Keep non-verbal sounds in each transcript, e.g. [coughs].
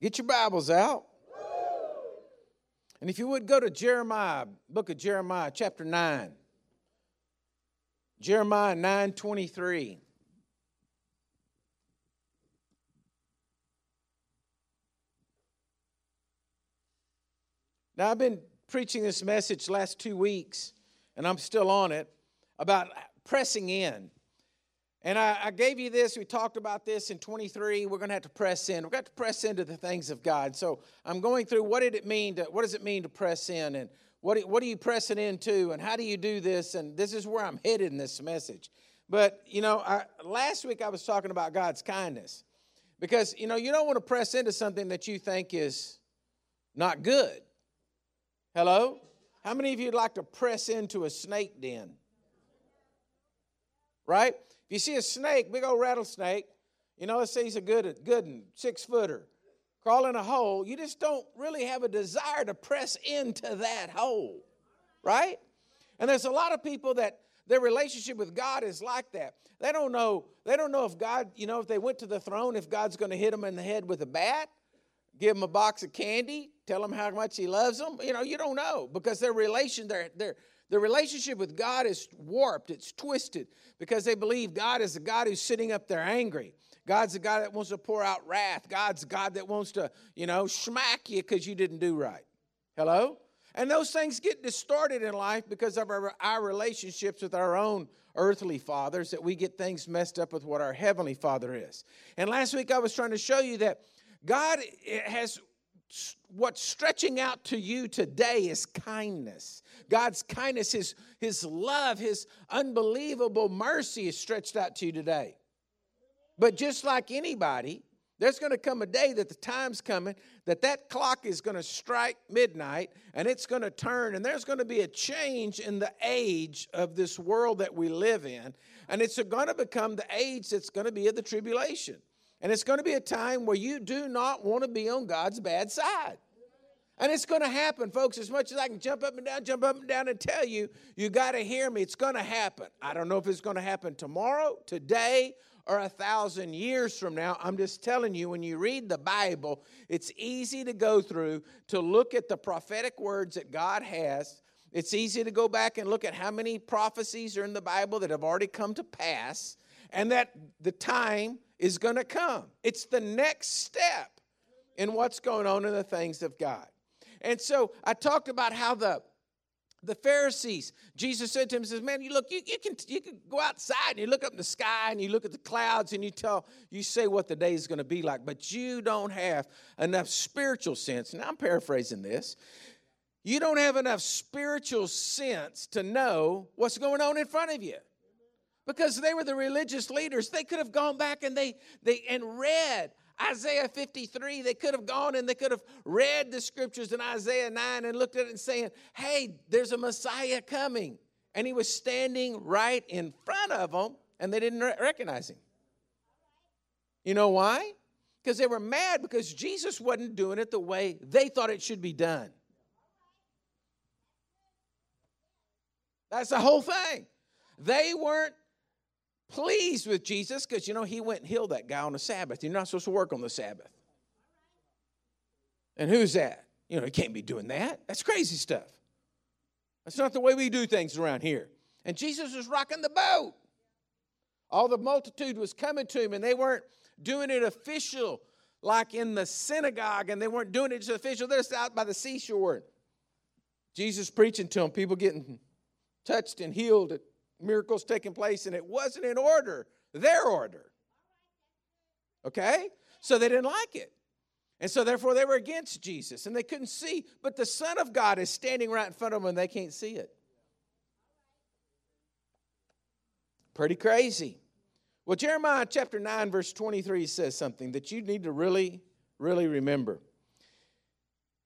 Get your Bibles out. And if you would go to Jeremiah, book of Jeremiah, chapter 9. Jeremiah 9 23. Now, I've been preaching this message last two weeks, and I'm still on it, about pressing in. And I, I, gave you this. We talked about this in 23. We're going to have to press in. We've got to press into the things of God. So I'm going through what did it mean to, what does it mean to press in? And what, what are you pressing into? And how do you do this? And this is where I'm headed in this message. But, you know, I, last week I was talking about God's kindness. Because, you know, you don't want to press into something that you think is not good. Hello? How many of you would like to press into a snake den? Right? If you see a snake, big old rattlesnake, you know, let's say he's a good, good and six footer, crawl in a hole, you just don't really have a desire to press into that hole, right? And there's a lot of people that their relationship with God is like that. They don't know, they don't know if God, you know, if they went to the throne, if God's going to hit them in the head with a bat, give them a box of candy, tell them how much he loves them. You know, you don't know because their relation, their, their, the relationship with God is warped, it's twisted because they believe God is a God who's sitting up there angry. God's a God that wants to pour out wrath. God's a God that wants to, you know, smack you because you didn't do right. Hello? And those things get distorted in life because of our, our relationships with our own earthly fathers, that we get things messed up with what our heavenly father is. And last week I was trying to show you that God eh, has what's stretching out to you today is kindness. God's kindness, His, His love, His unbelievable mercy is stretched out to you today. But just like anybody, there's going to come a day that the time's coming that that clock is going to strike midnight and it's going to turn and there's going to be a change in the age of this world that we live in and it's going to become the age that's going to be of the tribulation and it's going to be a time where you do not want to be on God's bad side. And it's going to happen, folks. As much as I can jump up and down, jump up and down and tell you, you got to hear me. It's going to happen. I don't know if it's going to happen tomorrow, today, or a thousand years from now. I'm just telling you, when you read the Bible, it's easy to go through to look at the prophetic words that God has. It's easy to go back and look at how many prophecies are in the Bible that have already come to pass, and that the time is going to come. It's the next step in what's going on in the things of God. And so I talked about how the the Pharisees, Jesus said to him, says, Man, you look, you, you can you can go outside and you look up in the sky and you look at the clouds and you tell, you say what the day is going to be like, but you don't have enough spiritual sense. Now I'm paraphrasing this. You don't have enough spiritual sense to know what's going on in front of you because they were the religious leaders. They could have gone back and they, they and read Isaiah 53. They could have gone and they could have read the scriptures in Isaiah 9 and looked at it and saying, hey, there's a Messiah coming. And he was standing right in front of them and they didn't recognize him. You know why? Because they were mad because Jesus wasn't doing it the way they thought it should be done. That's the whole thing. They weren't pleased with Jesus because, you know, he went and healed that guy on the Sabbath. You're not supposed to work on the Sabbath. And who's that? You know, he can't be doing that. That's crazy stuff. That's not the way we do things around here. And Jesus was rocking the boat. All the multitude was coming to him, and they weren't doing it official like in the synagogue, and they weren't doing it just official. They're just out by the seashore. Jesus preaching to them, people getting touched and healed at miracles taking place, and it wasn't in order, their order. Okay? So they didn't like it. And so therefore they were against Jesus and they couldn't see. But the Son of God is standing right in front of them and they can't see it. Pretty crazy. Well, Jeremiah chapter 9, verse 23 says something that you need to really, really remember.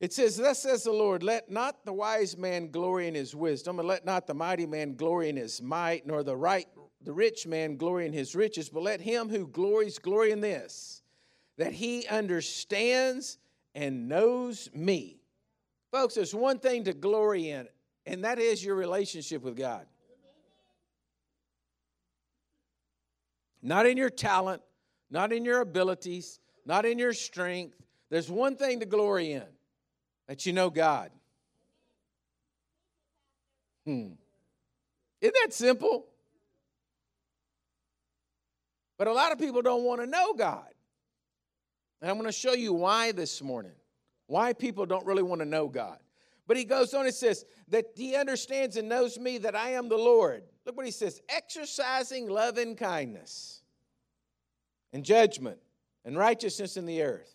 It says, Thus says the Lord, let not the wise man glory in his wisdom, and let not the mighty man glory in his might, nor the right the rich man glory in his riches, but let him who glories glory in this, that he understands and knows me. Folks, there's one thing to glory in, and that is your relationship with God. Not in your talent, not in your abilities, not in your strength, There's one thing to glory in that you know God. Hmm. Isn't that simple? But a lot of people don't want to know God. And I'm going to show you why this morning. Why people don't really want to know God. But he goes on and says that he understands and knows me that I am the Lord. Look what he says exercising love and kindness and judgment and righteousness in the earth.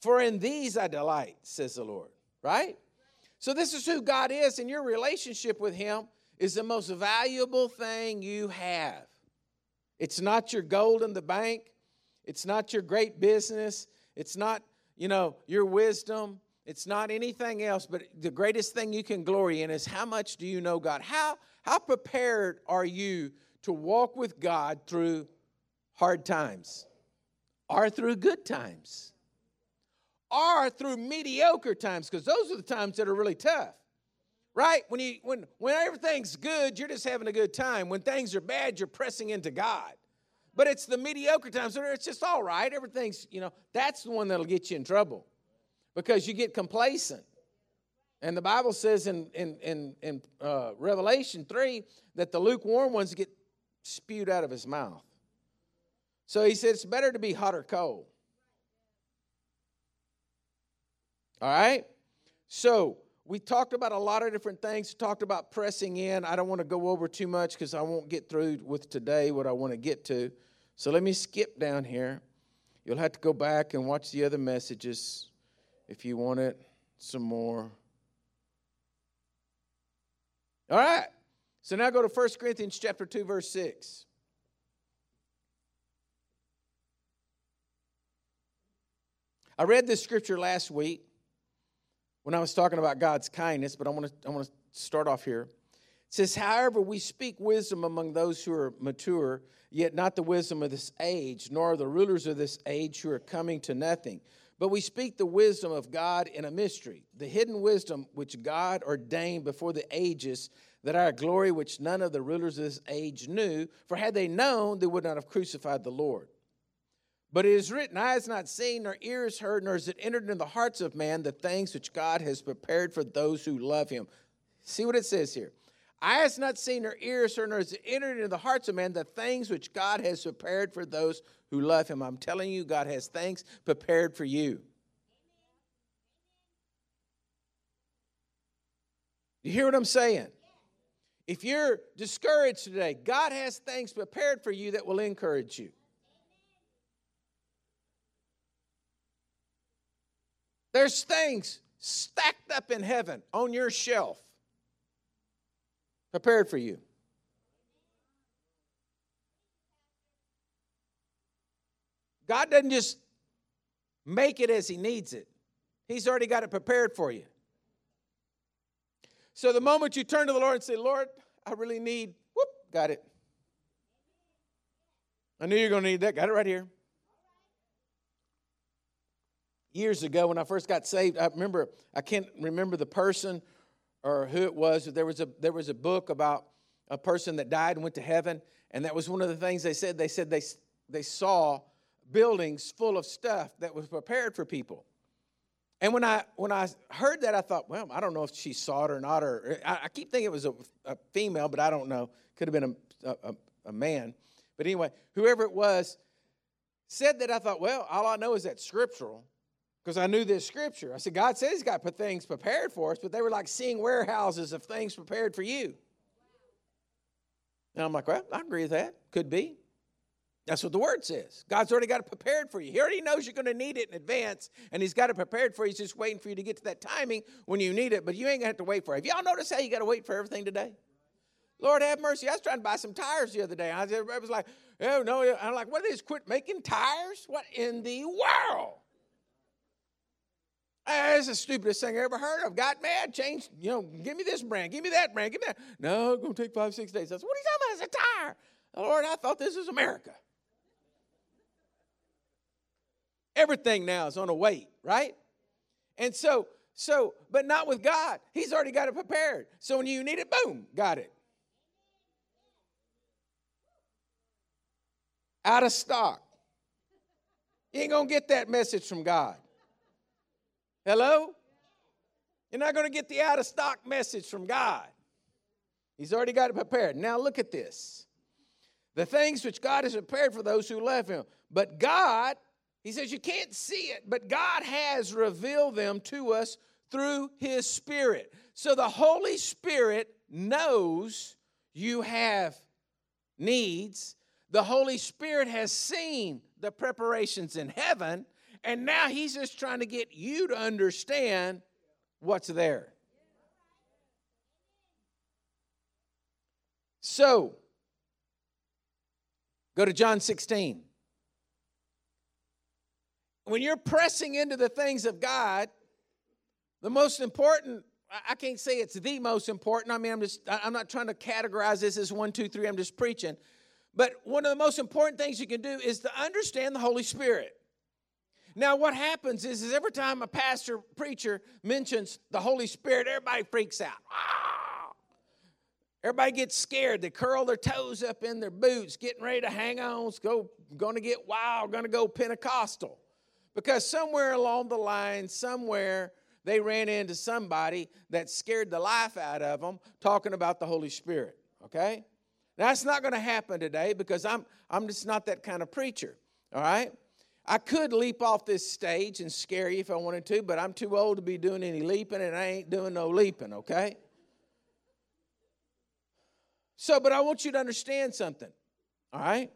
For in these I delight, says the Lord. Right? So, this is who God is, and your relationship with Him is the most valuable thing you have. It's not your gold in the bank, it's not your great business, it's not, you know, your wisdom, it's not anything else, but the greatest thing you can glory in is how much do you know God? How, how prepared are you to walk with God through hard times or through good times? Or through mediocre times, because those are the times that are really tough. Right? When you when when everything's good, you're just having a good time. When things are bad, you're pressing into God. But it's the mediocre times where it's just all right. Everything's, you know, that's the one that'll get you in trouble because you get complacent. And the Bible says in, in, in, in uh, Revelation 3 that the lukewarm ones get spewed out of his mouth. So he said it's better to be hot or cold. All right? So we talked about a lot of different things, talked about pressing in. I don't want to go over too much because I won't get through with today what I want to get to. So let me skip down here. You'll have to go back and watch the other messages if you want it some more. All right. So now go to 1 Corinthians chapter 2 verse 6. I read this scripture last week when I was talking about God's kindness, but I want to I want to start off here. It says, "However, we speak wisdom among those who are mature, yet not the wisdom of this age, nor the rulers of this age who are coming to nothing." But we speak the wisdom of God in a mystery, the hidden wisdom which God ordained before the ages, that our glory which none of the rulers of this age knew, for had they known, they would not have crucified the Lord. But it is written, Eye has not seen, nor ears heard, nor has it entered into the hearts of man the things which God has prepared for those who love him. See what it says here. Eye has not seen, nor ears heard, nor has it entered into the hearts of man the things which God has prepared for those who love him. I'm telling you, God has things prepared for you. You hear what I'm saying? If you're discouraged today, God has things prepared for you that will encourage you. There's things stacked up in heaven on your shelf prepared for you. God doesn't just make it as He needs it, He's already got it prepared for you. So the moment you turn to the Lord and say, Lord, I really need, whoop, got it. I knew you are going to need that. Got it right here. Years ago, when I first got saved, I remember, I can't remember the person or who it was. But There was a, there was a book about a person that died and went to heaven. And that was one of the things they said. They said they, they saw buildings full of stuff that was prepared for people. And when I when I heard that, I thought, well, I don't know if she saw it or not, or I, I keep thinking it was a, a, female, but I don't know. Could have been a, a, a man. But anyway, whoever it was said that. I thought, well, all I know is that scriptural, because I knew this scripture. I said, God says He's got things prepared for us, but they were like seeing warehouses of things prepared for you. And I'm like, well, I agree with that. Could be. That's what the word says. God's already got it prepared for you. He already knows you're going to need it in advance, and He's got it prepared for you. He's just waiting for you to get to that timing when you need it, but you ain't going to have to wait for it. Have y'all noticed how you got to wait for everything today? Lord have mercy. I was trying to buy some tires the other day. I was like, oh, no. I'm like, what these? Quit making tires? What in the world? Ah, that's the stupidest thing I ever heard of. Got mad, changed, you know, give me this brand, give me that brand, give me that. No, it's going to take five, six days. I said, what are you talking about? It's a tire. Oh, Lord, I thought this was America. Everything now is on a wait, right? And so, so, but not with God. He's already got it prepared. So when you need it, boom, got it. Out of stock. You ain't gonna get that message from God. Hello? You're not going to get the out of stock message from God. He's already got it prepared. Now look at this. The things which God has prepared for those who love him. But God, he says you can't see it, but God has revealed them to us through his spirit. So the Holy Spirit knows you have needs. The Holy Spirit has seen the preparations in heaven, and now he's just trying to get you to understand what's there. So, go to John 16. When you're pressing into the things of God, the most important, I can't say it's the most important. I mean, I'm just, I'm not trying to categorize this as one, two, three. I'm just preaching. But one of the most important things you can do is to understand the Holy Spirit. Now, what happens is, is every time a pastor, preacher mentions the Holy Spirit, everybody freaks out. Ah! Everybody gets scared. They curl their toes up in their boots, getting ready to hang on, go, going to get wild, going to go Pentecostal. Because somewhere along the line, somewhere, they ran into somebody that scared the life out of them talking about the Holy Spirit. Okay? Now, that's not going to happen today because I'm, I'm just not that kind of preacher. All right? I could leap off this stage and scare you if I wanted to, but I'm too old to be doing any leaping, and I ain't doing no leaping, okay? So, but I want you to understand something, all right?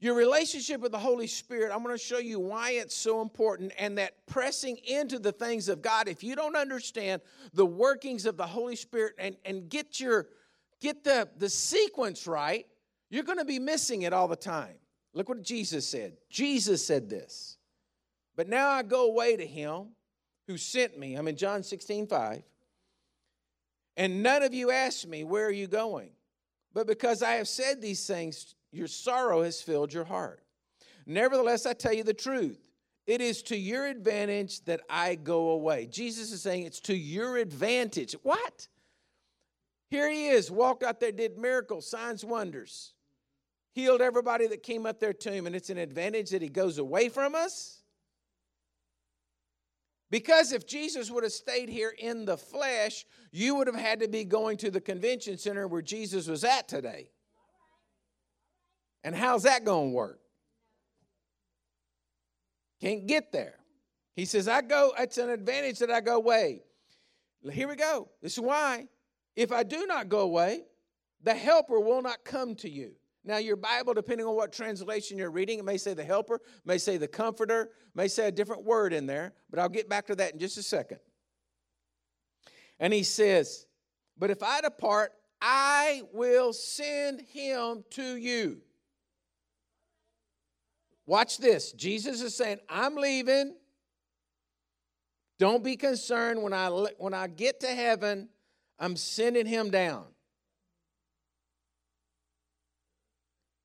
Your relationship with the Holy Spirit, I'm going to show you why it's so important and that pressing into the things of God, if you don't understand the workings of the Holy Spirit and, and get your get the, the sequence right, you're going to be missing it all the time. Look what Jesus said. Jesus said this. But now I go away to him who sent me. I'm in John 16, 5. And none of you asked me, Where are you going? But because I have said these things, your sorrow has filled your heart. Nevertheless, I tell you the truth. It is to your advantage that I go away. Jesus is saying it's to your advantage. What? Here he is, walked out there, did miracles, signs, wonders healed everybody that came up there to him, and it's an advantage that he goes away from us? Because if Jesus would have stayed here in the flesh, you would have had to be going to the convention center where Jesus was at today. And how's that going to work? Can't get there. He says, I go, it's an advantage that I go away. Here we go. This is why. If I do not go away, the helper will not come to you. Now, your Bible, depending on what translation you're reading, it may say the helper, may say the comforter, may say a different word in there, but I'll get back to that in just a second. And he says, But if I depart, I will send him to you. Watch this. Jesus is saying, I'm leaving. Don't be concerned when I when I get to heaven, I'm sending him down.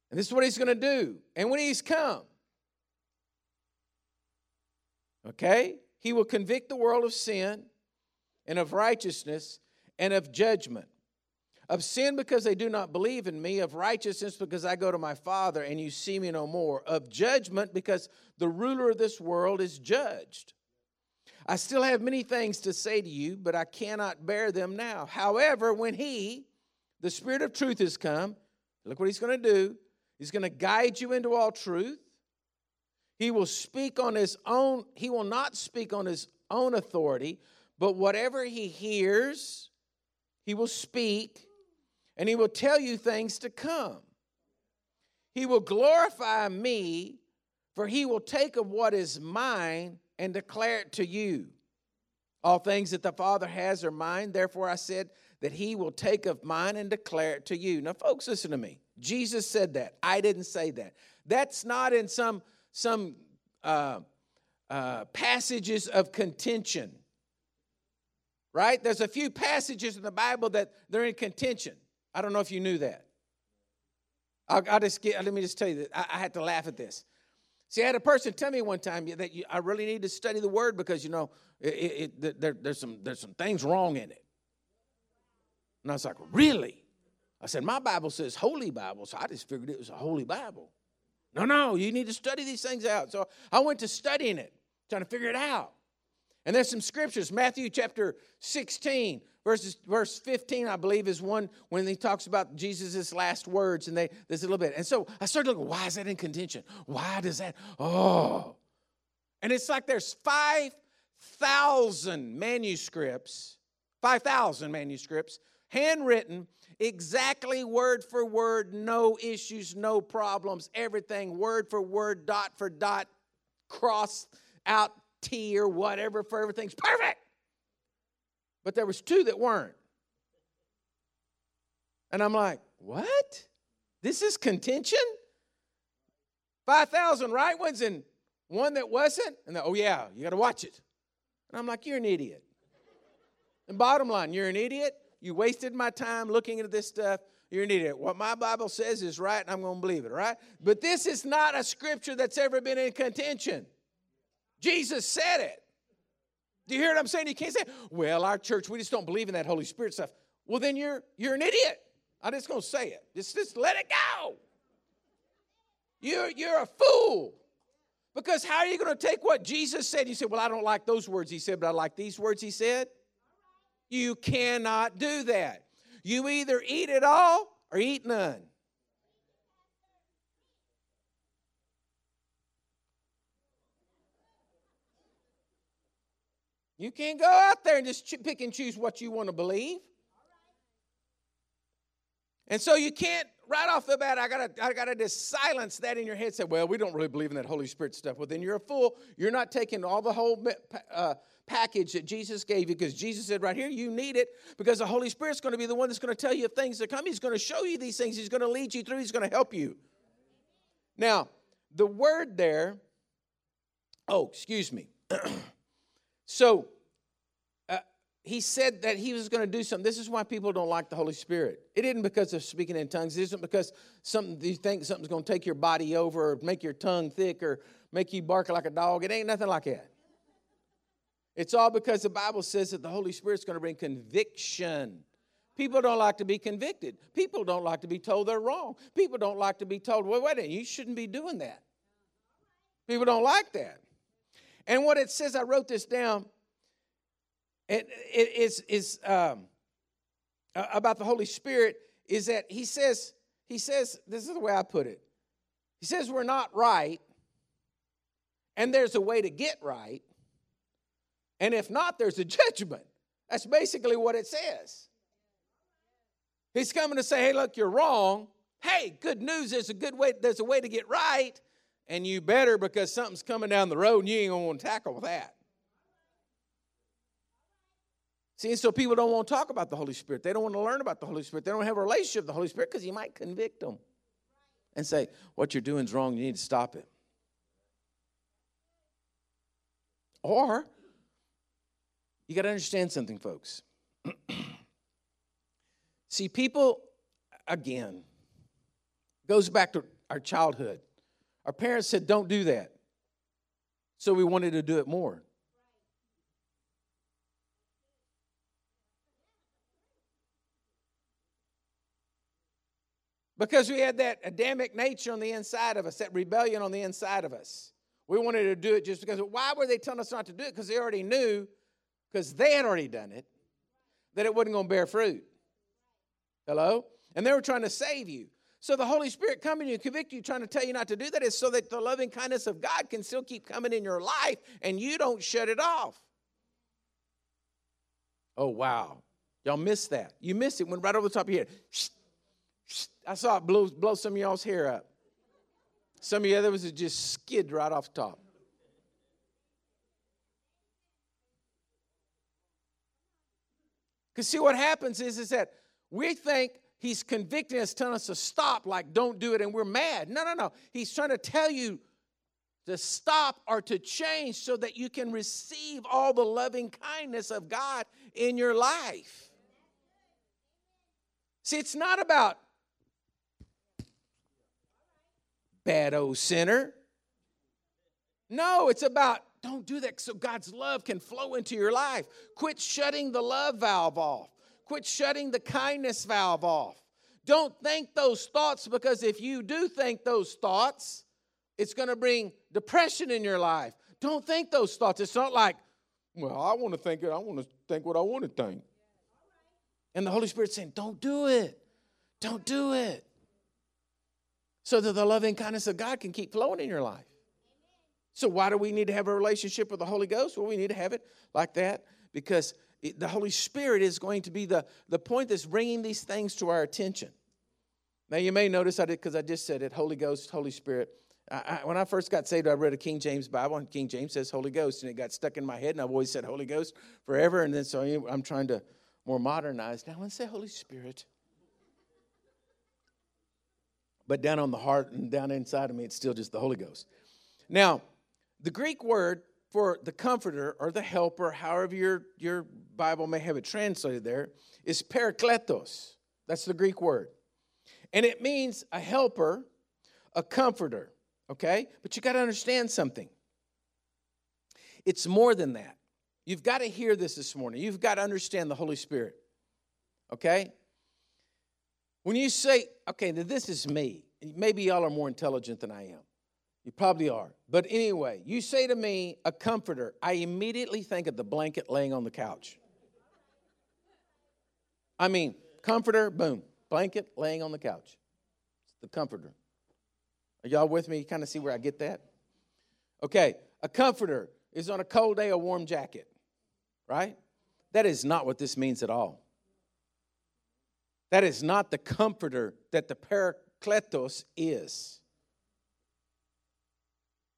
And this is what he's going to do. And when he's come, okay, he will convict the world of sin and of righteousness and of judgment. Of sin because they do not believe in me, of righteousness because I go to my Father and you see me no more, of judgment because the ruler of this world is judged. I still have many things to say to you, but I cannot bear them now. However, when He, the Spirit of truth, has come, look what He's going to do. He's going to guide you into all truth. He will speak on his own, he will not speak on his own authority, but whatever he hears, he will speak and he will tell you things to come. He will glorify me, for he will take of what is mine and declare it to you. All things that the Father has are mine, therefore I said that he will take of mine and declare it to you. Now, folks, listen to me. Jesus said that. I didn't say that. That's not in some, some uh, uh, passages of contention. Right? There's a few passages in the Bible that they're in contention. I don't know if you knew that. I'll, I'll just get, let me just tell you that I, I, had to laugh at this. See, I had a person tell me one time that you, I really need to study the Word because you know it, it, it, there, there's some there's some things wrong in it. And I was like, really? I said, My Bible says Holy Bible, so I just figured it was a Holy Bible. No, no, you need to study these things out. So I went to studying it, trying to figure it out. And there's some scriptures. Matthew chapter 16, verses verse 15, I believe, is one when he talks about Jesus' last words, and they there's a little bit. And so I started looking, why is that in contention? Why does that? Oh. And it's like there's 5,000 manuscripts, 5,000 manuscripts, handwritten, exactly word for word, no issues, no problems, everything word for word, dot for dot, cross out T or whatever for everything's perfect. But there was two that weren't. And I'm like, what? This is contention? 5,000 right ones and one that wasn't? And oh, yeah, you got to watch it. And I'm like, you're an idiot. And bottom line, you're an idiot. You wasted my time looking at this stuff. You're an idiot. What my Bible says is right, and I'm going to believe it, right? But this is not a scripture that's ever been in contention. Jesus said it. Do you hear what I'm saying? You can't say, well, our church, we just don't believe in that Holy Spirit stuff. Well, then you're you're an idiot. I'm just gonna say it. Just, just let it go. You're you're a fool. Because how are you going to take what Jesus said? You said, Well, I don't like those words he said, but I like these words he said. You cannot do that. You either eat it all or eat none. You can't go out there and just pick and choose what you want to believe. And so you can't right off the bat, I gotta, I gotta just silence that in your head. Say, well, we don't really believe in that Holy Spirit stuff. Well, then you're a fool. You're not taking all the whole uh, package that Jesus gave you because Jesus said right here, you need it because the Holy Spirit's going to be the one that's going to tell you things are coming. He's going to show you these things. He's going to lead you through. He's going to help you. Now, the word there. Oh, excuse me. [clears throat] so uh, he said that he was going to do something. This is why people don't like the Holy Spirit. It isn't because of speaking in tongues. It isn't because something you think something's going to take your body over or make your tongue thick or make you bark like a dog. It ain't nothing like that. It's all because the Bible says that the Holy Spirit's going to bring conviction. People don't like to be convicted. People don't like to be told they're wrong. People don't like to be told, well, wait a minute, you shouldn't be doing that. People don't like that. And what it says, I wrote this down it, it is, is um, about the Holy Spirit is that he says, he says, this is the way I put it. He says we're not right, and there's a way to get right, and if not, there's a judgment. That's basically what it says. He's coming to say, hey, look, you're wrong. Hey, good news, there's a good way, there's a way to get right, and you better because something's coming down the road and you ain't gonna want to tackle that. See, so people don't want to talk about the Holy Spirit. They don't want to learn about the Holy Spirit. They don't have a relationship with the Holy Spirit because He might convict them and say, What you're doing is wrong. You need to stop it. Or, you got to understand something, folks. [clears throat] See, people, again, goes back to our childhood. Our parents said, Don't do that. So we wanted to do it more. Because we had that Adamic nature on the inside of us, that rebellion on the inside of us. We wanted to do it just because. Why were they telling us not to do it? Because they already knew, because they had already done it, that it wasn't going to bear fruit. Hello? And they were trying to save you. So the Holy Spirit coming to you, convict you, trying to tell you not to do that is so that the loving kindness of God can still keep coming in your life and you don't shut it off. Oh, wow. Y'all missed that. You missed it. Went right over the top of your head. I saw it blow, blow some of y'all's hair up. Some of you others would just skid right off the top. Because see what happens is, is that we think he's convicting us, telling us to stop, like don't do it, and we're mad. No, no, no. He's trying to tell you to stop or to change so that you can receive all the loving kindness of God in your life. See, it's not about bad old sinner. No, it's about don't do that so God's love can flow into your life. Quit shutting the love valve off. Quit shutting the kindness valve off. Don't think those thoughts because if you do think those thoughts, it's going to bring depression in your life. Don't think those thoughts. It's not like, Well, I want to think it. I want to think what I want to think. And the Holy Spirit's saying, Don't do it. Don't do it. So that the loving kindness of God can keep flowing in your life. So, why do we need to have a relationship with the Holy Ghost? Well, we need to have it like that because it, the Holy Spirit is going to be the, the point that's bringing these things to our attention. Now, you may notice I did because I just said it Holy Ghost, Holy Spirit. I, I, when I first got saved, I read a King James Bible, and King James says Holy Ghost, and it got stuck in my head, and I've always said Holy Ghost forever. And then so I'm trying to more modernize. Now, to say Holy Spirit. But down on the heart and down inside of me, it's still just the Holy Ghost. Now, the Greek word for the comforter or the helper, however your, your Bible may have it translated there, is parakletos. That's the Greek word. And it means a helper, a comforter, okay? But you got to understand something. It's more than that. You've got to hear this this morning. You've got to understand the Holy Spirit, okay? When you say, okay, now this is me, maybe y'all are more intelligent than I am. You probably are. But anyway, you say to me, a comforter, I immediately think of the blanket laying on the couch. I mean, comforter, boom, blanket laying on the couch. It's the comforter. Are y'all with me? You kind of see where I get that? Okay, a comforter is on a cold day a warm jacket, right? That is not what this means at all. That is not the comforter that the parakletos is.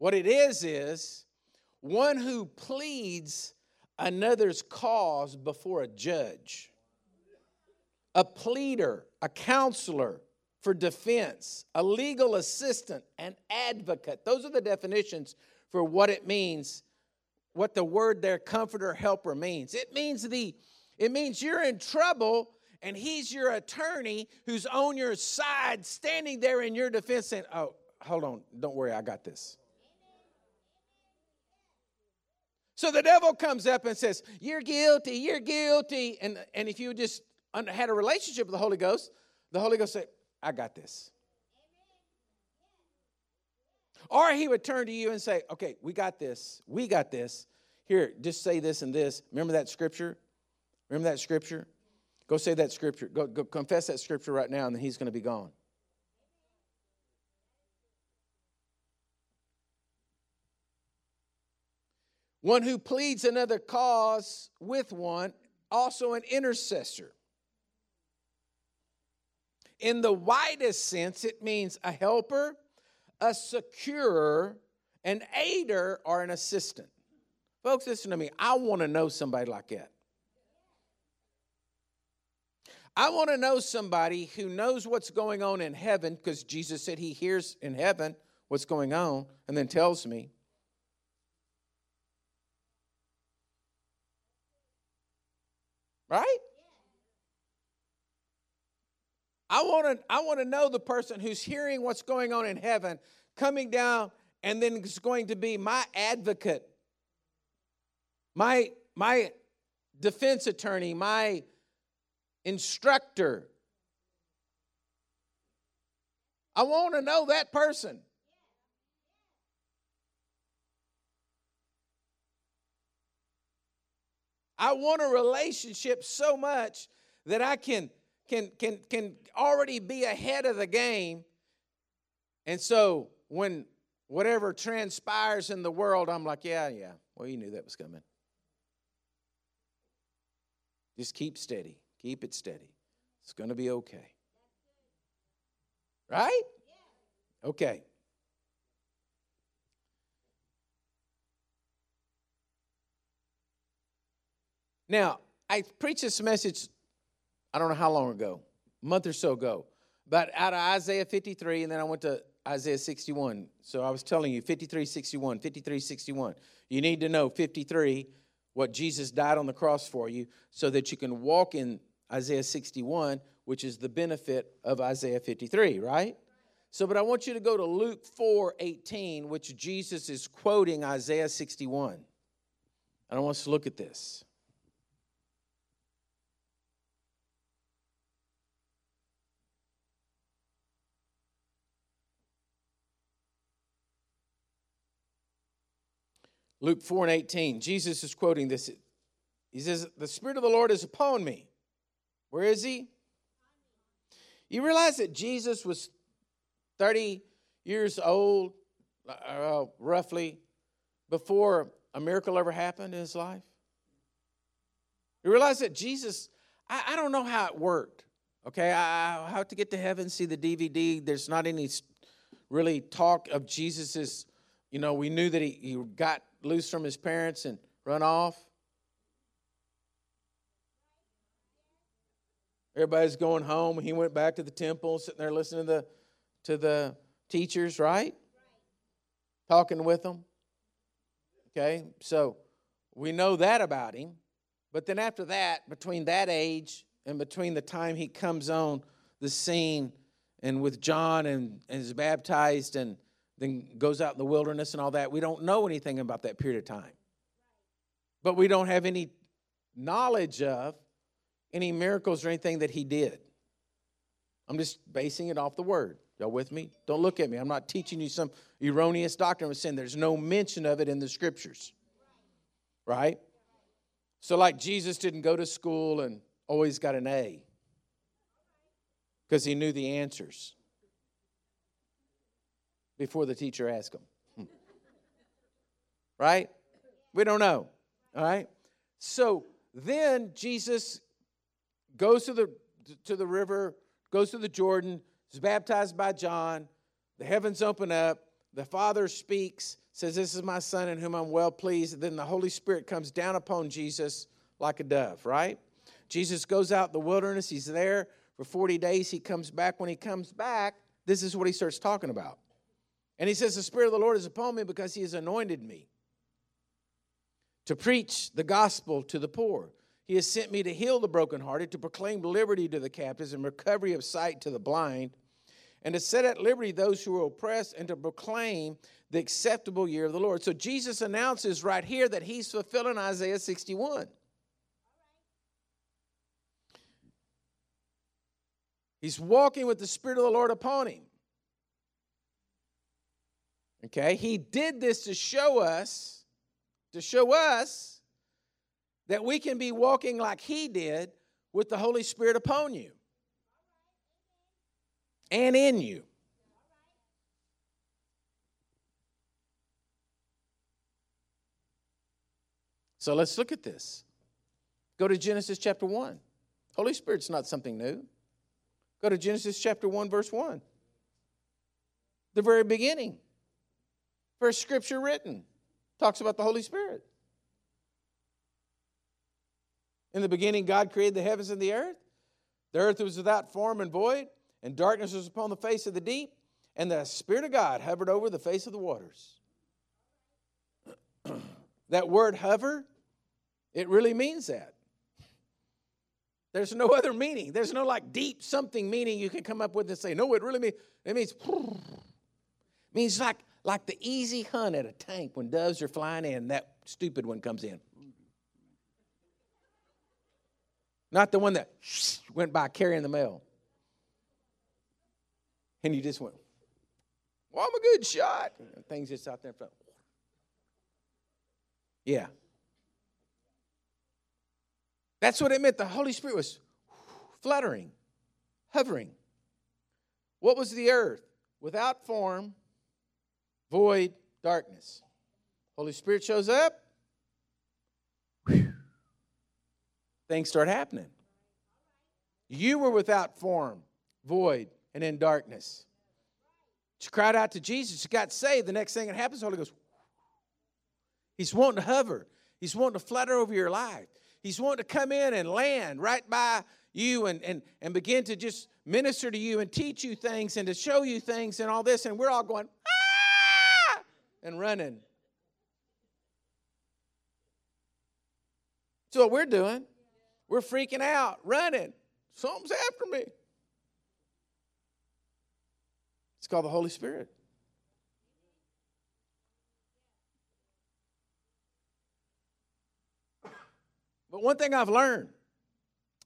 What it is, is one who pleads another's cause before a judge a pleader, a counselor for defense, a legal assistant, an advocate. Those are the definitions for what it means, what the word there, comforter, helper means. It means the it means you're in trouble and he's your attorney who's on your side, standing there in your defense, saying, Oh, hold on, don't worry, I got this. So the devil comes up and says, You're guilty, you're guilty. And, and if you just had a relationship with the Holy Ghost, the Holy Ghost said, I got this. Or he would turn to you and say, Okay, we got this. We got this. Here, just say this and this. Remember that scripture? Remember that scripture? Go say that scripture. Go, go confess that scripture right now, and then he's going to be gone. One who pleads another cause with one, also an intercessor. In the widest sense, it means a helper, a securer, an aider, or an assistant. Folks, listen to me. I want to know somebody like that. I want to know somebody who knows what's going on in heaven because Jesus said he hears in heaven what's going on and then tells me. Right? I want to I want to know the person who's hearing what's going on in heaven coming down and then is going to be my advocate. My my defense attorney, my instructor. I want to know that person. I want a relationship so much that I can can, can, can already be ahead of the game. And so when whatever transpires in the world, I'm like, yeah, yeah, well, you knew that was coming. Just keep steady, keep it steady. It's going to be okay. Right? Okay. Now, I preached this message I don't know how long ago, a month or so ago, but out of Isaiah 53, and then I went to Isaiah 61. So I was telling you 53, 61, 53, 61. You need to know 53, what Jesus died on the cross for you, so that you can walk in Isaiah 61, which is the benefit of Isaiah 53, right? So, but I want you to go to Luke 4 18, which Jesus is quoting Isaiah 61. And I want us to look at this. Luke 4 and 18, Jesus is quoting this. He says, The Spirit of the Lord is upon me. Where is He? You realize that Jesus was 30 years old, uh, roughly, before a miracle ever happened in his life? You realize that Jesus, I, I don't know how it worked. Okay, I, I have to get to heaven, see the DVD. There's not any really talk of Jesus's, you know, we knew that he, he got loose from his parents and run off. Everybody's going home. He went back to the temple, sitting there listening to the to the teachers, right? Talking with them. Okay, so we know that about him. But then after that, between that age and between the time he comes on the scene and with John and, and is baptized and then goes out in the wilderness and all that, we don't know anything about that period of time. But we don't have any knowledge of any miracles or anything that he did. I'm just basing it off the word. Y'all with me? Don't look at me. I'm not teaching you some erroneous doctrine of sin. There's no mention of it in the scriptures. Right? So, like Jesus didn't go to school and always got an A because he knew the answers before the teacher asked him. Hmm. Right? We don't know. All right? So then Jesus goes to the to the river, goes to the Jordan, is baptized by John. The heavens open up. The Father speaks, says, This is my Son in whom I'm well pleased. And then the Holy Spirit comes down upon Jesus like a dove, right? Jesus goes out the wilderness. He's there for 40 days. He comes back. When he comes back, this is what he starts talking about. And he says, The Spirit of the Lord is upon me because he has anointed me to preach the gospel to the poor. He has sent me to heal the brokenhearted, to proclaim liberty to the captives and recovery of sight to the blind, and to set at liberty those who are oppressed, and to proclaim the acceptable year of the Lord. So Jesus announces right here that he's fulfilling Isaiah 61. He's walking with the Spirit of the Lord upon him. Okay, he did this to show us, to show us that we can be walking like he did with the Holy Spirit upon you and in you. So let's look at this. Go to Genesis chapter 1. Holy Spirit's not something new. Go to Genesis chapter 1, verse 1. The very beginning. First scripture written talks about the Holy Spirit. In the beginning, God created the heavens and the earth. The earth was without form and void, and darkness was upon the face of the deep, and the Spirit of God hovered over the face of the waters. [clears throat] that word hover, it really means that. There's no other meaning. There's no like deep something meaning you can come up with and say, no, it really means it means [laughs] means like like the easy hunt at a tank when doves are flying in, that stupid one comes in. Not the one that [laughs] went by carrying the mail. And you just went, well, I'm a good shot. And things just out there. Yeah. That's what it meant. The Holy Spirit was fluttering, hovering. What was the earth? Without form, void, darkness. Holy Spirit shows up. Whew, things start happening. You were without form, void, and in darkness. She cried out to Jesus. She got saved. The next thing that happens, the Holy Ghost. He's wanting to hover. He's wanting to flutter over your life. He's wanting to come in and land right by you and, and, and begin to just minister to you and teach you things and to show you things and all this. And we're all going, ah, and running. So what we're doing, we're freaking out, running. Something's after me. It's called the Holy Spirit. But one thing I've learned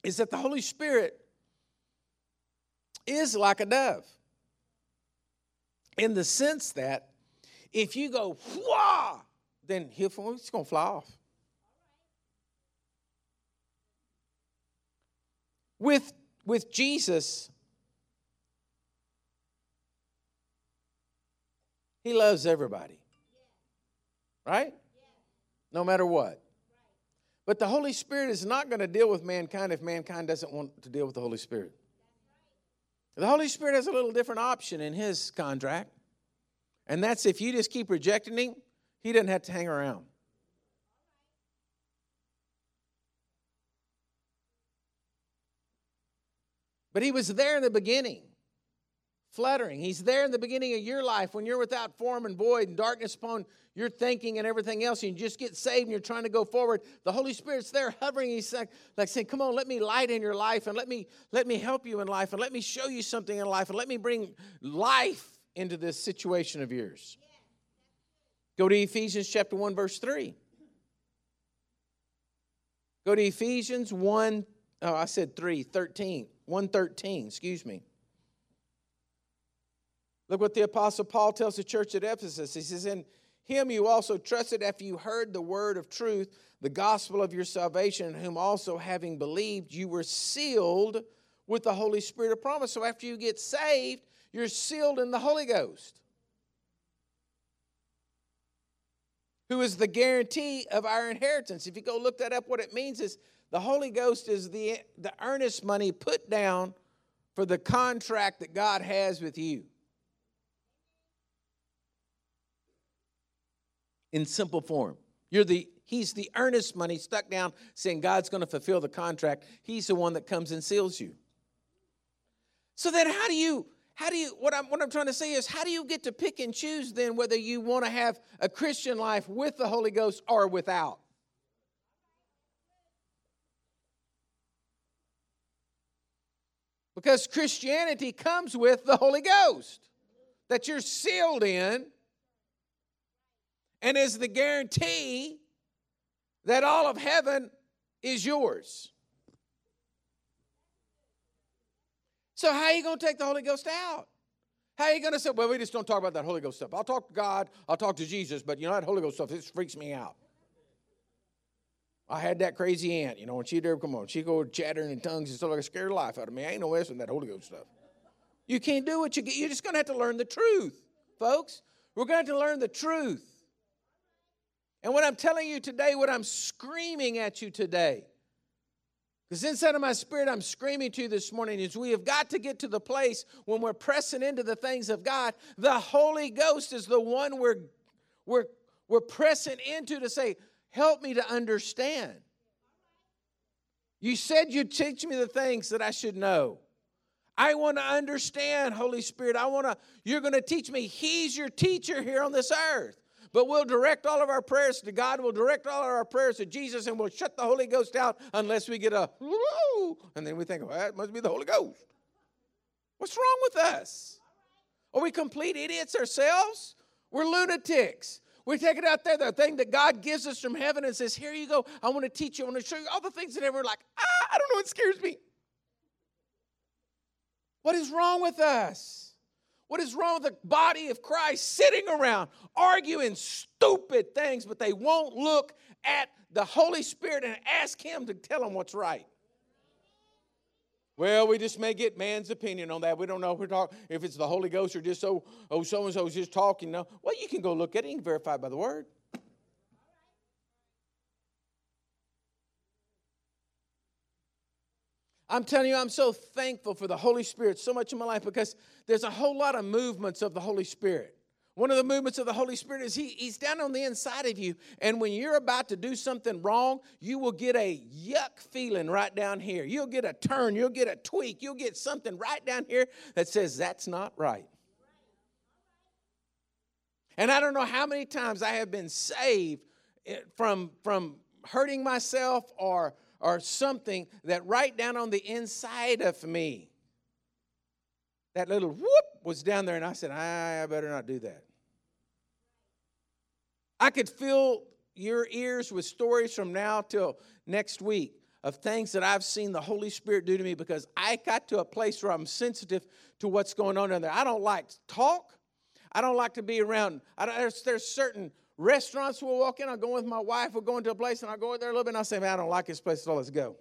is that the Holy Spirit is like a dove in the sense that if you go, wah, then he'll it's going to fly off. With, with Jesus, he loves everybody. Right? No matter what. But the Holy Spirit is not going to deal with mankind if mankind doesn't want to deal with the Holy Spirit. The Holy Spirit has a little different option in his contract, and that's if you just keep rejecting him, he doesn't have to hang around. But he was there in the beginning fluttering. He's there in the beginning of your life when you're without form and void and darkness upon your thinking and everything else. And you just get saved and you're trying to go forward. The Holy Spirit's there hovering. He's like, like saying, Come on, let me light in your life and let me let me help you in life and let me show you something in life and let me bring life into this situation of yours. Go to Ephesians chapter 1, verse 3. Go to Ephesians 1, oh, I said 3, 13, 113, excuse me. Look what the Apostle Paul tells the church at Ephesus. He says, In him you also trusted after you heard the word of truth, the gospel of your salvation, whom also having believed, you were sealed with the Holy Spirit of promise. So after you get saved, you're sealed in the Holy Ghost, who is the guarantee of our inheritance. If you go look that up, what it means is the Holy Ghost is the, the earnest money put down for the contract that God has with you. in simple form. You're the he's the earnest money stuck down saying God's going to fulfill the contract. He's the one that comes and seals you. So then how do you how do you what I'm what I'm trying to say is how do you get to pick and choose then whether you want to have a Christian life with the Holy Ghost or without? Because Christianity comes with the Holy Ghost that you're sealed in and is the guarantee that all of heaven is yours. So, how are you going to take the Holy Ghost out? How are you going to say, well, we just don't talk about that Holy Ghost stuff? I'll talk to God, I'll talk to Jesus, but you know that Holy Ghost stuff, this freaks me out. I had that crazy aunt, you know, when she'd ever come on, she'd go chattering in tongues and stuff like scared the life out of me. I ain't no messing that Holy Ghost stuff. You can't do what you get. You're just going to have to learn the truth, folks. We're going to have to learn the truth. And what I'm telling you today, what I'm screaming at you today, because inside of my spirit, I'm screaming to you this morning is we have got to get to the place when we're pressing into the things of God. The Holy Ghost is the one we're, we're, we're pressing into to say, Help me to understand. You said you'd teach me the things that I should know. I want to understand, Holy Spirit. I want to, you're going to teach me. He's your teacher here on this earth. But we'll direct all of our prayers to God. We'll direct all of our prayers to Jesus, and we'll shut the Holy Ghost out unless we get a woo, and then we think, well, that must be the Holy Ghost. What's wrong with us? Are we complete idiots ourselves? We're lunatics. We take it out there, the thing that God gives us from heaven, and says, Here you go. I want to teach you. I want to show you all the things that we're like, ah, I don't know. It scares me. What is wrong with us? What is wrong with the body of Christ sitting around arguing stupid things, but they won't look at the Holy Spirit and ask Him to tell them what's right? Well, we just may get man's opinion on that. We don't know if we're talking if it's the Holy Ghost or just so oh so and just talking. No, well, you can go look at it and verify by the Word. I'm telling you, I'm so thankful for the Holy Spirit so much in my life because there's a whole lot of movements of the Holy Spirit. One of the movements of the Holy Spirit is he, He's down on the inside of you. And when you're about to do something wrong, you will get a yuck feeling right down here. You'll get a turn, you'll get a tweak, you'll get something right down here that says, That's not right. And I don't know how many times I have been saved eh, from, from hurting myself or or something that right down on the inside of me, that little whoop was down there, and I said, I better not do that. I could fill your ears with stories from now till next week of things that I've seen the Holy Spirit do to me because I got to a place where I'm sensitive to what's going on in there. I don't like talk. I don't like to be around. there's, there's certain Restaurants we'll walk in, I'll go with my wife, we'll go into a place and I'll go in there a little bit and I'll say, man, I don't like this place, so let's go.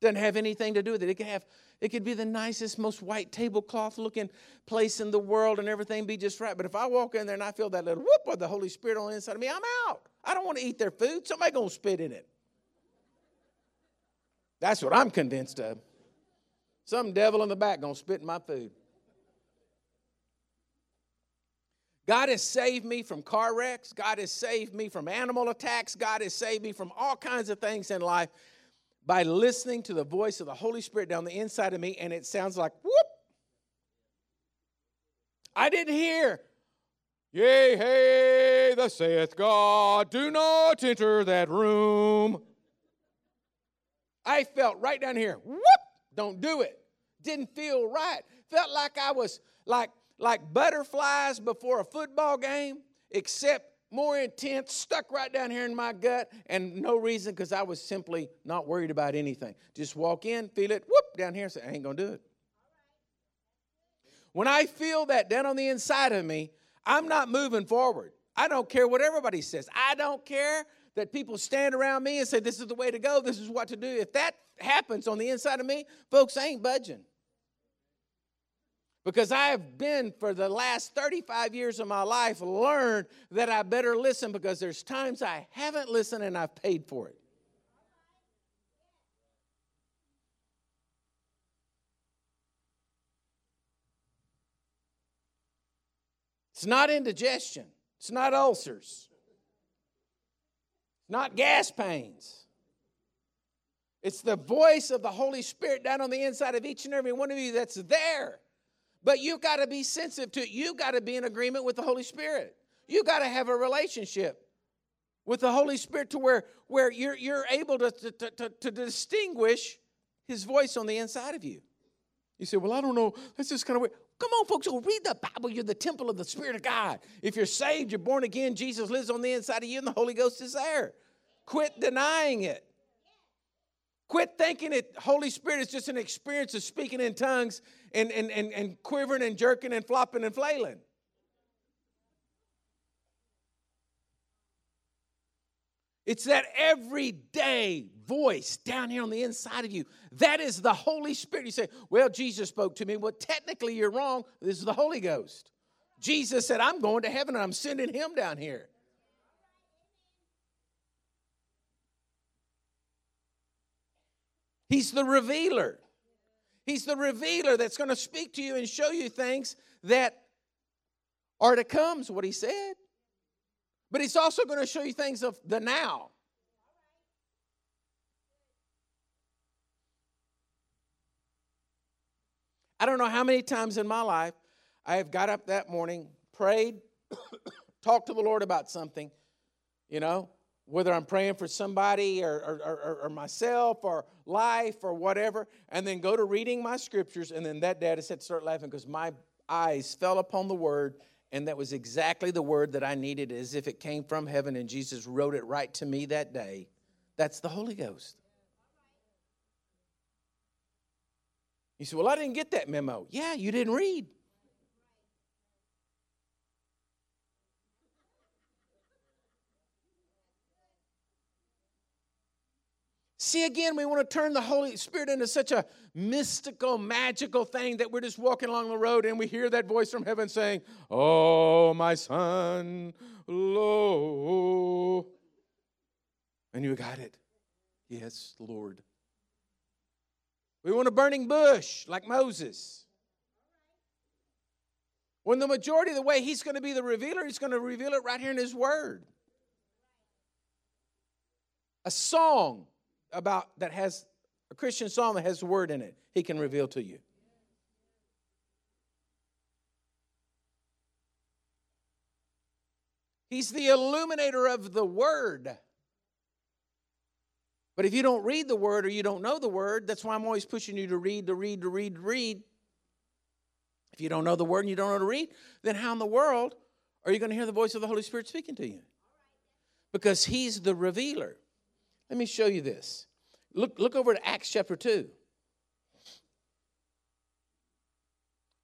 Doesn't have anything to do with it. It could have, it could be the nicest, most white tablecloth looking place in the world and everything be just right. But if I walk in there and I feel that little whoop of the Holy Spirit on the inside of me, I'm out. I don't want to eat their food. Somebody gonna spit in it. That's what I'm convinced of. Some devil in the back gonna spit in my food. God has saved me from car wrecks. God has saved me from animal attacks. God has saved me from all kinds of things in life by listening to the voice of the Holy Spirit down the inside of me, and it sounds like whoop. I didn't hear, Yea, hey, thus saith God, do not enter that room. I felt right down here, whoop, don't do it. Didn't feel right. Felt like I was like like butterflies before a football game, except more intense, stuck right down here in my gut, and no reason because I was simply not worried about anything. Just walk in, feel it, whoop, down here, say, I ain't gonna do it. When I feel that down on the inside of me, I'm not moving forward. I don't care what everybody says. I don't care that people stand around me and say, This is the way to go, this is what to do. If that happens on the inside of me, folks, I ain't budging. Because I have been, for the last 35 years of my life, learned that I better listen because there's times I haven't listened and I've paid for it. It's not indigestion. It's not ulcers. It's not gas pains. It's the voice of the Holy Spirit down on the inside of each and every one of you that's there. But you've got to be sensitive to it. You've got to be in agreement with the Holy Spirit. You've got to have a relationship with the Holy Spirit to where, where you're, you're able to, to, to, to distinguish His voice on the inside of you. You say, Well, I don't know. That's just kind of weird. Come on, folks, you'll read the Bible. You're the temple of the Spirit of God. If you're saved, you're born again, Jesus lives on the inside of you, and the Holy Ghost is there. Quit denying it. Quit thinking that Holy Spirit is just an experience of speaking in tongues and, and, and, and quivering and jerking and flopping and flailing. It's that everyday voice down here on the inside of you. That is the Holy Spirit. You say, Well, Jesus spoke to me. Well, technically, you're wrong. This is the Holy Ghost. Jesus said, I'm going to heaven and I'm sending him down here. He's the revealer. He's the revealer that's going to speak to you and show you things that are to come, is what he said. But he's also going to show you things of the now. I don't know how many times in my life I have got up that morning, prayed, [coughs] talked to the Lord about something, you know, whether I'm praying for somebody or, or, or, or, myself or life or whatever, and then go to reading my scriptures, and then that day I said start laughing because my eyes fell upon the word, and that was exactly the word that I needed as if it came from heaven, and Jesus wrote it right to me that day. That's the Holy Ghost. You say, Well, I didn't get that memo. Yeah, you didn't read. See, again, we want to turn the Holy Spirit into such a mystical, magical thing that we're just walking along the road and we hear that voice from heaven saying, Oh, my son, lo. And you got it. Yes, Lord. We want a burning bush like Moses. When the majority of the way he's going to be the revealer, he's going to reveal it right here in his word. A song about that has a Christian song that has a word in it, he can reveal to you. He's the illuminator of the word. But if you don't read the word or you don't know the word, that's why I'm always pushing you to read, to read, to read, to read. If you don't know the word and you don't know to read, then how in the world are you going to hear the voice of the Holy Spirit speaking to you? Because he's the revealer. Let me show you this. Look, look over to Acts chapter 2.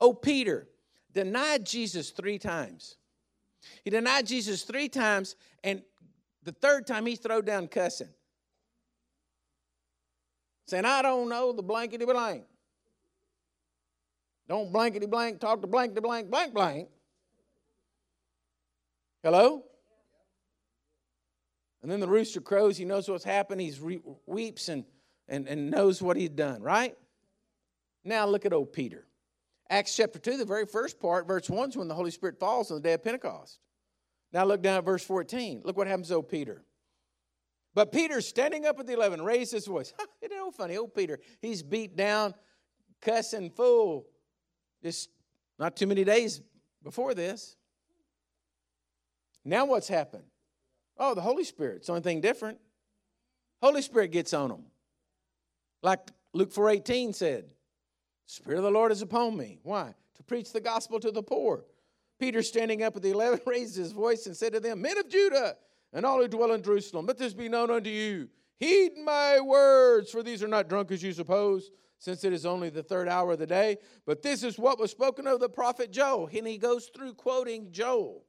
Oh, Peter denied Jesus three times. He denied Jesus three times, and the third time he threw down cussing. Saying, I don't know the blankety blank. Don't blankety blank talk to blankety blank blank blank. Hello? And then the rooster crows. He knows what's happened. He re- weeps and, and, and knows what he's done, right? Now look at old Peter. Acts chapter 2, the very first part, verse 1 is when the Holy Spirit falls on the day of Pentecost. Now look down at verse 14. Look what happens to old Peter. But Peter, standing up at the 11, raised his voice. [laughs] Isn't it funny? Old Peter, he's beat down, cussing fool. Just not too many days before this. Now what's happened? Oh, the Holy Spirit. It's the only thing different. Holy Spirit gets on them. Like Luke 4.18 said, Spirit of the Lord is upon me. Why? To preach the gospel to the poor. Peter, standing up at the eleven, [laughs] raised his voice and said to them, Men of Judah, and all who dwell in Jerusalem, let this be known unto you. Heed my words, for these are not drunk as you suppose, since it is only the third hour of the day. But this is what was spoken of the prophet Joel. And he goes through quoting Joel.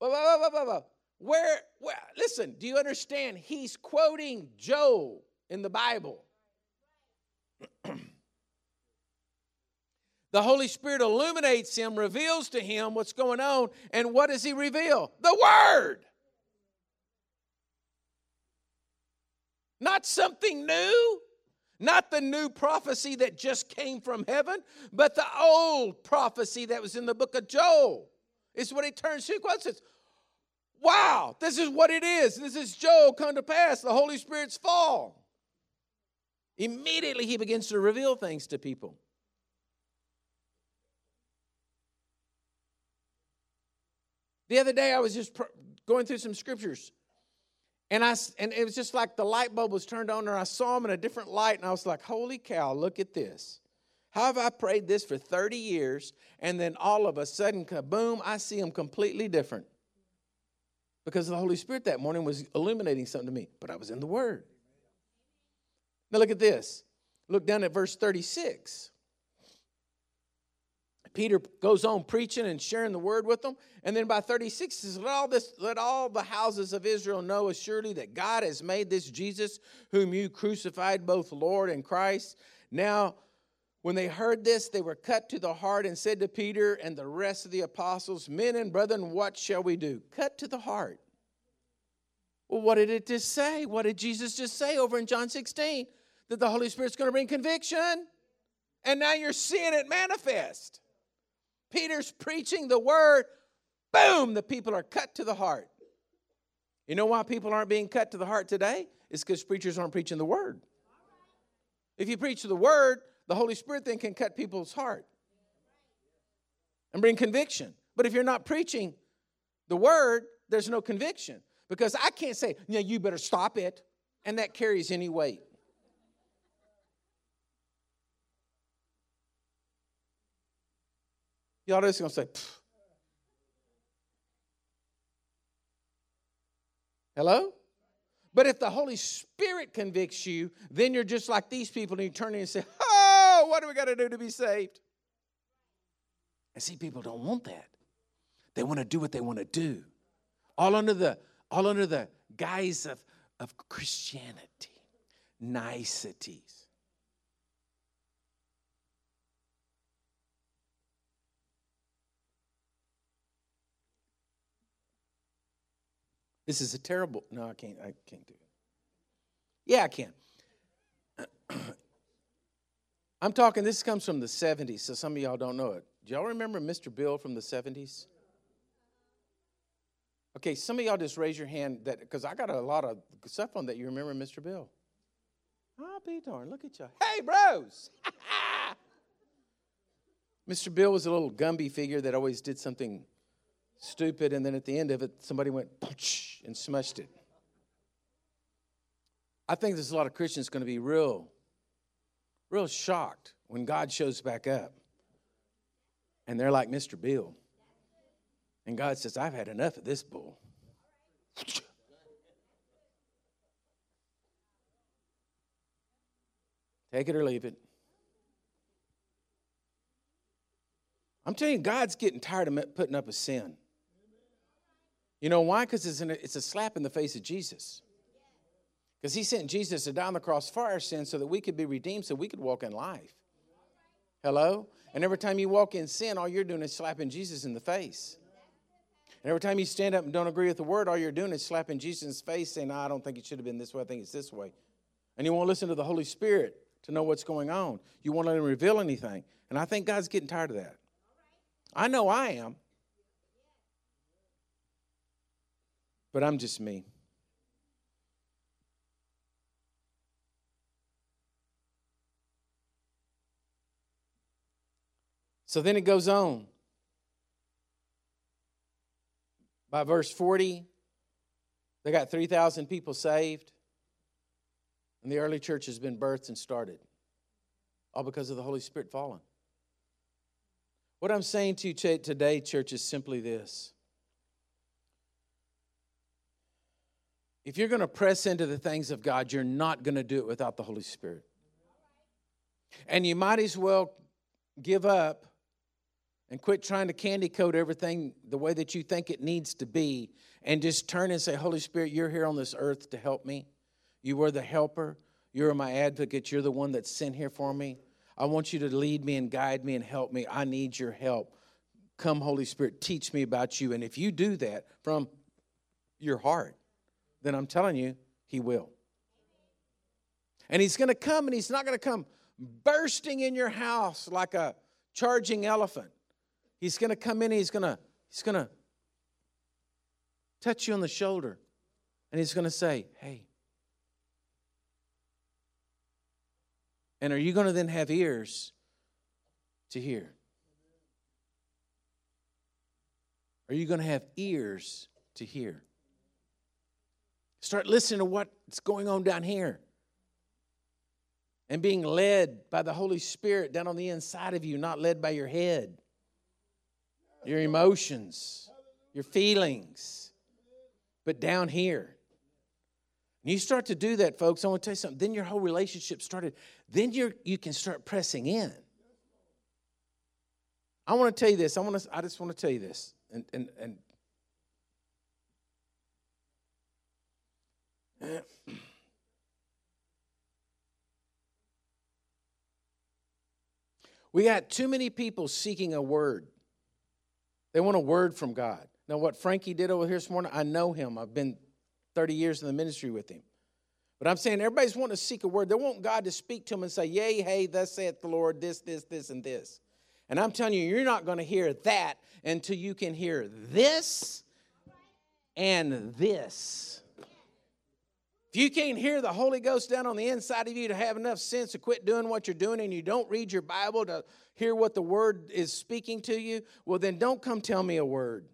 Where, where, listen, do you understand? He's quoting Joel in the Bible. [clears throat] the Holy Spirit illuminates him, reveals to him what's going on, and what does he reveal? The Word. Not something new, not the new prophecy that just came from heaven, but the old prophecy that was in the book of Joel. Is what he turns to. Says, Wow, this is what it is. This is Joel come to pass, the Holy Spirit's fall. Immediately he begins to reveal things to people. The other day I was just going through some scriptures and I and it was just like the light bulb was turned on, and I saw them in a different light, and I was like, "Holy cow! Look at this! How have I prayed this for 30 years, and then all of a sudden, kaboom! I see them completely different." Because the Holy Spirit that morning was illuminating something to me, but I was in the Word. Now look at this. Look down at verse 36. Peter goes on preaching and sharing the word with them. And then by 36 says, let all, this, let all the houses of Israel know assuredly that God has made this Jesus, whom you crucified, both Lord and Christ. Now, when they heard this, they were cut to the heart and said to Peter and the rest of the apostles, Men and brethren, what shall we do? Cut to the heart. Well, what did it just say? What did Jesus just say over in John 16? That the Holy Spirit's going to bring conviction. And now you're seeing it manifest. Peter's preaching the word, boom, the people are cut to the heart. You know why people aren't being cut to the heart today? It's because preachers aren't preaching the word. If you preach the word, the Holy Spirit then can cut people's heart and bring conviction. But if you're not preaching the word, there's no conviction. Because I can't say, yeah, you better stop it, and that carries any weight. Y'all just gonna say, Pff. hello? But if the Holy Spirit convicts you, then you're just like these people and you turn in and say, Oh, what do we got to do to be saved? And see, people don't want that. They want to do what they want to do. All under the all under the guise of, of Christianity, niceties. This is a terrible. No, I can't. I can't do it. Yeah, I can. [clears throat] I'm talking. This comes from the '70s, so some of y'all don't know it. Do y'all remember Mr. Bill from the '70s? Okay, some of y'all just raise your hand that because I got a lot of stuff on that you remember Mr. Bill. I'll be darned. Look at y'all. Hey, bros. [laughs] Mr. Bill was a little Gumby figure that always did something stupid, and then at the end of it, somebody went and smushed it. I think there's a lot of Christians going to be real, real shocked when God shows back up. And they're like Mr. Bill. And God says, I've had enough of this bull. [laughs] Take it or leave it. I'm telling you, God's getting tired of putting up a sin. You know why? Because it's, it's a slap in the face of Jesus. Because he sent Jesus to die on the cross for our sins so that we could be redeemed, so we could walk in life. Hello? And every time you walk in sin, all you're doing is slapping Jesus in the face. And every time you stand up and don't agree with the word, all you're doing is slapping Jesus' in his face, saying, no, I don't think it should have been this way, I think it's this way. And you won't listen to the Holy Spirit to know what's going on. You won't let him reveal anything. And I think God's getting tired of that. I know I am. But I'm just me. So then it goes on. By verse 40, they got 3,000 people saved, and the early church has been birthed and started, all because of the Holy Spirit falling. What I'm saying to you today, church, is simply this. If you're going to press into the things of God, you're not going to do it without the Holy Spirit. And you might as well give up and quit trying to candy coat everything the way that you think it needs to be and just turn and say, Holy Spirit, you're here on this earth to help me. You were the helper. You're my advocate. You're the one that's sent here for me. I want you to lead me and guide me and help me. I need your help. Come, Holy Spirit, teach me about you. And if you do that from your heart, then I'm telling you, He will. And He's going to come and He's not going to come bursting in your house like a charging elephant. He's going to come in, He's going to, He's going to touch you on the shoulder, and He's going to say, Hey, And are you going to then have ears to hear? Are you going to have ears to hear? Start listening to what's going on down here and being led by the Holy Spirit down on the inside of you, not led by your head, your emotions, your feelings, but down here. And you start to do that, folks. I want to tell you something. Then your whole relationship started. Then you're, you can start pressing in. I want to tell you this. I want to. I just want to tell you this. And and and. [clears throat] We got too many people seeking a word. They want a word from God. Now, what Frankie did over here this morning, I know him. I've been 30 years in the ministry with him. But I'm saying everybody's wanting to seek a word. They want God to speak to them and say, Yea, hey, thus saith the Lord, this, this, this, and this. And I'm telling you, you're not going to hear that until you can hear this and this. If you can't hear the Holy Ghost down on the inside of you to have enough sense to quit doing what you're doing and you don't read your Bible to hear what the Word is speaking to you, well, then don't come tell me a word.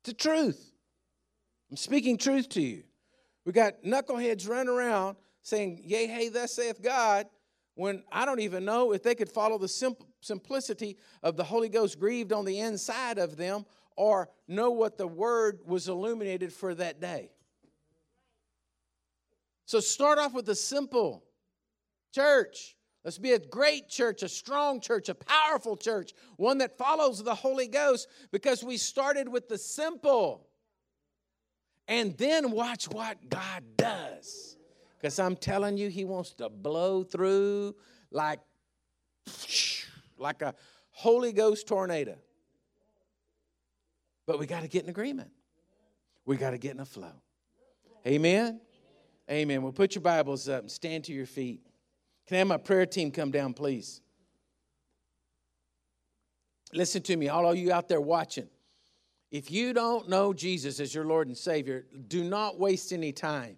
It's the truth. I'm speaking truth to you. We got knuckleheads running around saying, Yea, hey, thus saith God, when I don't even know if they could follow the simplicity of the Holy Ghost grieved on the inside of them or know what the word was illuminated for that day. So start off with the simple church. Let's be a great church, a strong church, a powerful church, one that follows the Holy Ghost because we started with the simple. And then watch what God does. Because I'm telling you, He wants to blow through like, like a Holy Ghost tornado. But we got to get in agreement. We got to get in a flow. Amen. Amen. Well, put your Bibles up and stand to your feet. Can I have my prayer team come down, please? Listen to me, all of you out there watching. If you don't know Jesus as your Lord and Savior, do not waste any time.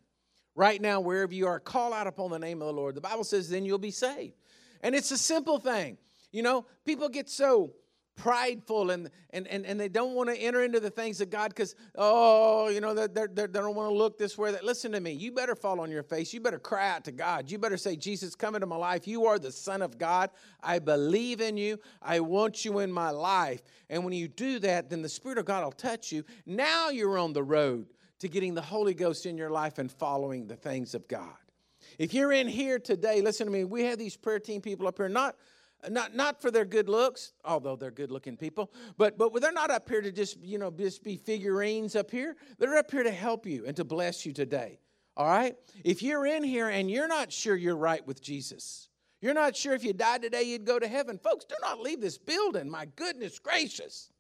Right now, wherever you are, call out upon the name of the Lord. The Bible says, then you'll be saved. And it's a simple thing. You know, people get so prideful and, and, and, and they don't want to enter into the things of God because, oh, you know, they're, they're, they don't want to look this way. That Listen to me. You better fall on your face. You better cry out to God. You better say, Jesus, come into my life. You are the Son of God. I believe in you. I want you in my life. And when you do that, then the Spirit of God will touch you. Now you're on the road to getting the Holy Ghost in your life and following the things of God. If you're in here today, listen to me. We have these prayer team people up here, not not not for their good looks, although they're good looking people, but but they're not up here to just you know just be figurines up here. They're up here to help you and to bless you today. All right. If you're in here and you're not sure you're right with Jesus, you're not sure if you died today you'd go to heaven, folks. Do not leave this building. My goodness gracious.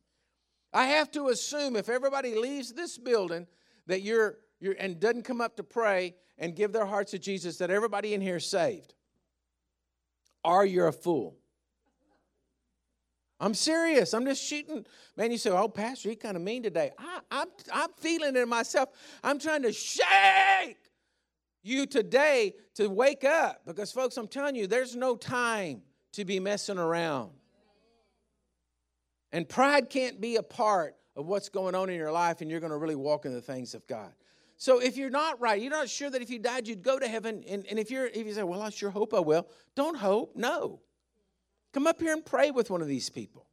I have to assume if everybody leaves this building that you're, you're and doesn't come up to pray and give their hearts to Jesus, that everybody in here is saved. Or you're a fool. I'm serious. I'm just shooting. Man, you say, oh, Pastor, you kind of mean today. I, I'm, I'm feeling it myself. I'm trying to shake you today to wake up because, folks, I'm telling you, there's no time to be messing around. And pride can't be a part of what's going on in your life, and you're going to really walk in the things of God. So if you're not right, you're not sure that if you died you'd go to heaven, and, and if you're if you say, Well, I sure hope I will, don't hope. No. Come up here and pray with one of these people.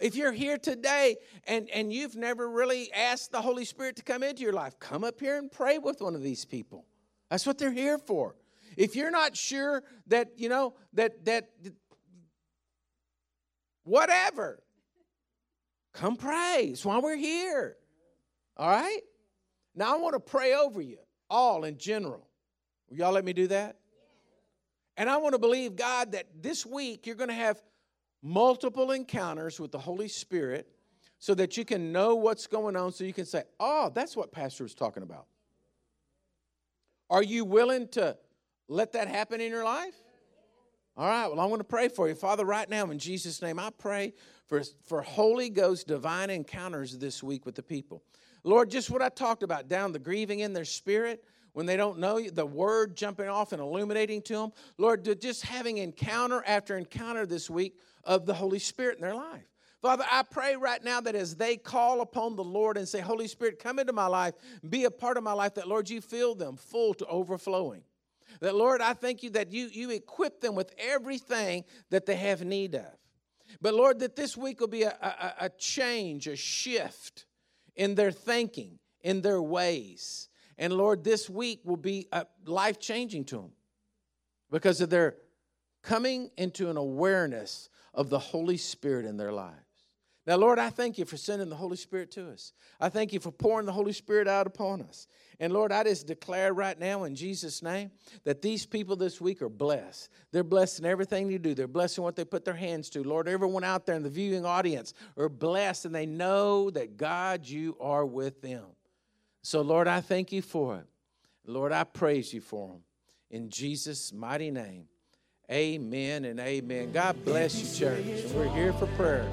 If you're here today and, and you've never really asked the Holy Spirit to come into your life, come up here and pray with one of these people. That's what they're here for. If you're not sure that, you know, that that whatever, come pray. It's why we're here. All right? Now I want to pray over you, all in general. Will y'all let me do that? And I want to believe, God, that this week you're going to have multiple encounters with the Holy Spirit so that you can know what's going on, so you can say, oh, that's what Pastor was talking about. Are you willing to let that happen in your life? All right, well, I want to pray for you. Father, right now, in Jesus' name, I pray for, for Holy Ghost divine encounters this week with the people. Lord, just what I talked about, down the grieving in their spirit, when they don't know the word jumping off and illuminating to them. Lord, just having encounter after encounter this week of the Holy Spirit in their life. Father, I pray right now that as they call upon the Lord and say, Holy Spirit, come into my life, be a part of my life, that Lord, you fill them full to overflowing. That Lord, I thank you that you, you equip them with everything that they have need of. But Lord, that this week will be a, a, a change, a shift in their thinking, in their ways. And Lord, this week will be uh, life changing to them because of their coming into an awareness of the Holy Spirit in their lives. Now, Lord, I thank you for sending the Holy Spirit to us. I thank you for pouring the Holy Spirit out upon us. And Lord, I just declare right now in Jesus' name that these people this week are blessed. They're blessed in everything they do, they're blessed in what they put their hands to. Lord, everyone out there in the viewing audience are blessed and they know that God, you are with them. So, Lord, I thank you for it. Lord, I praise you for them. In Jesus' mighty name, amen and amen. God bless you, church. We're here for prayer.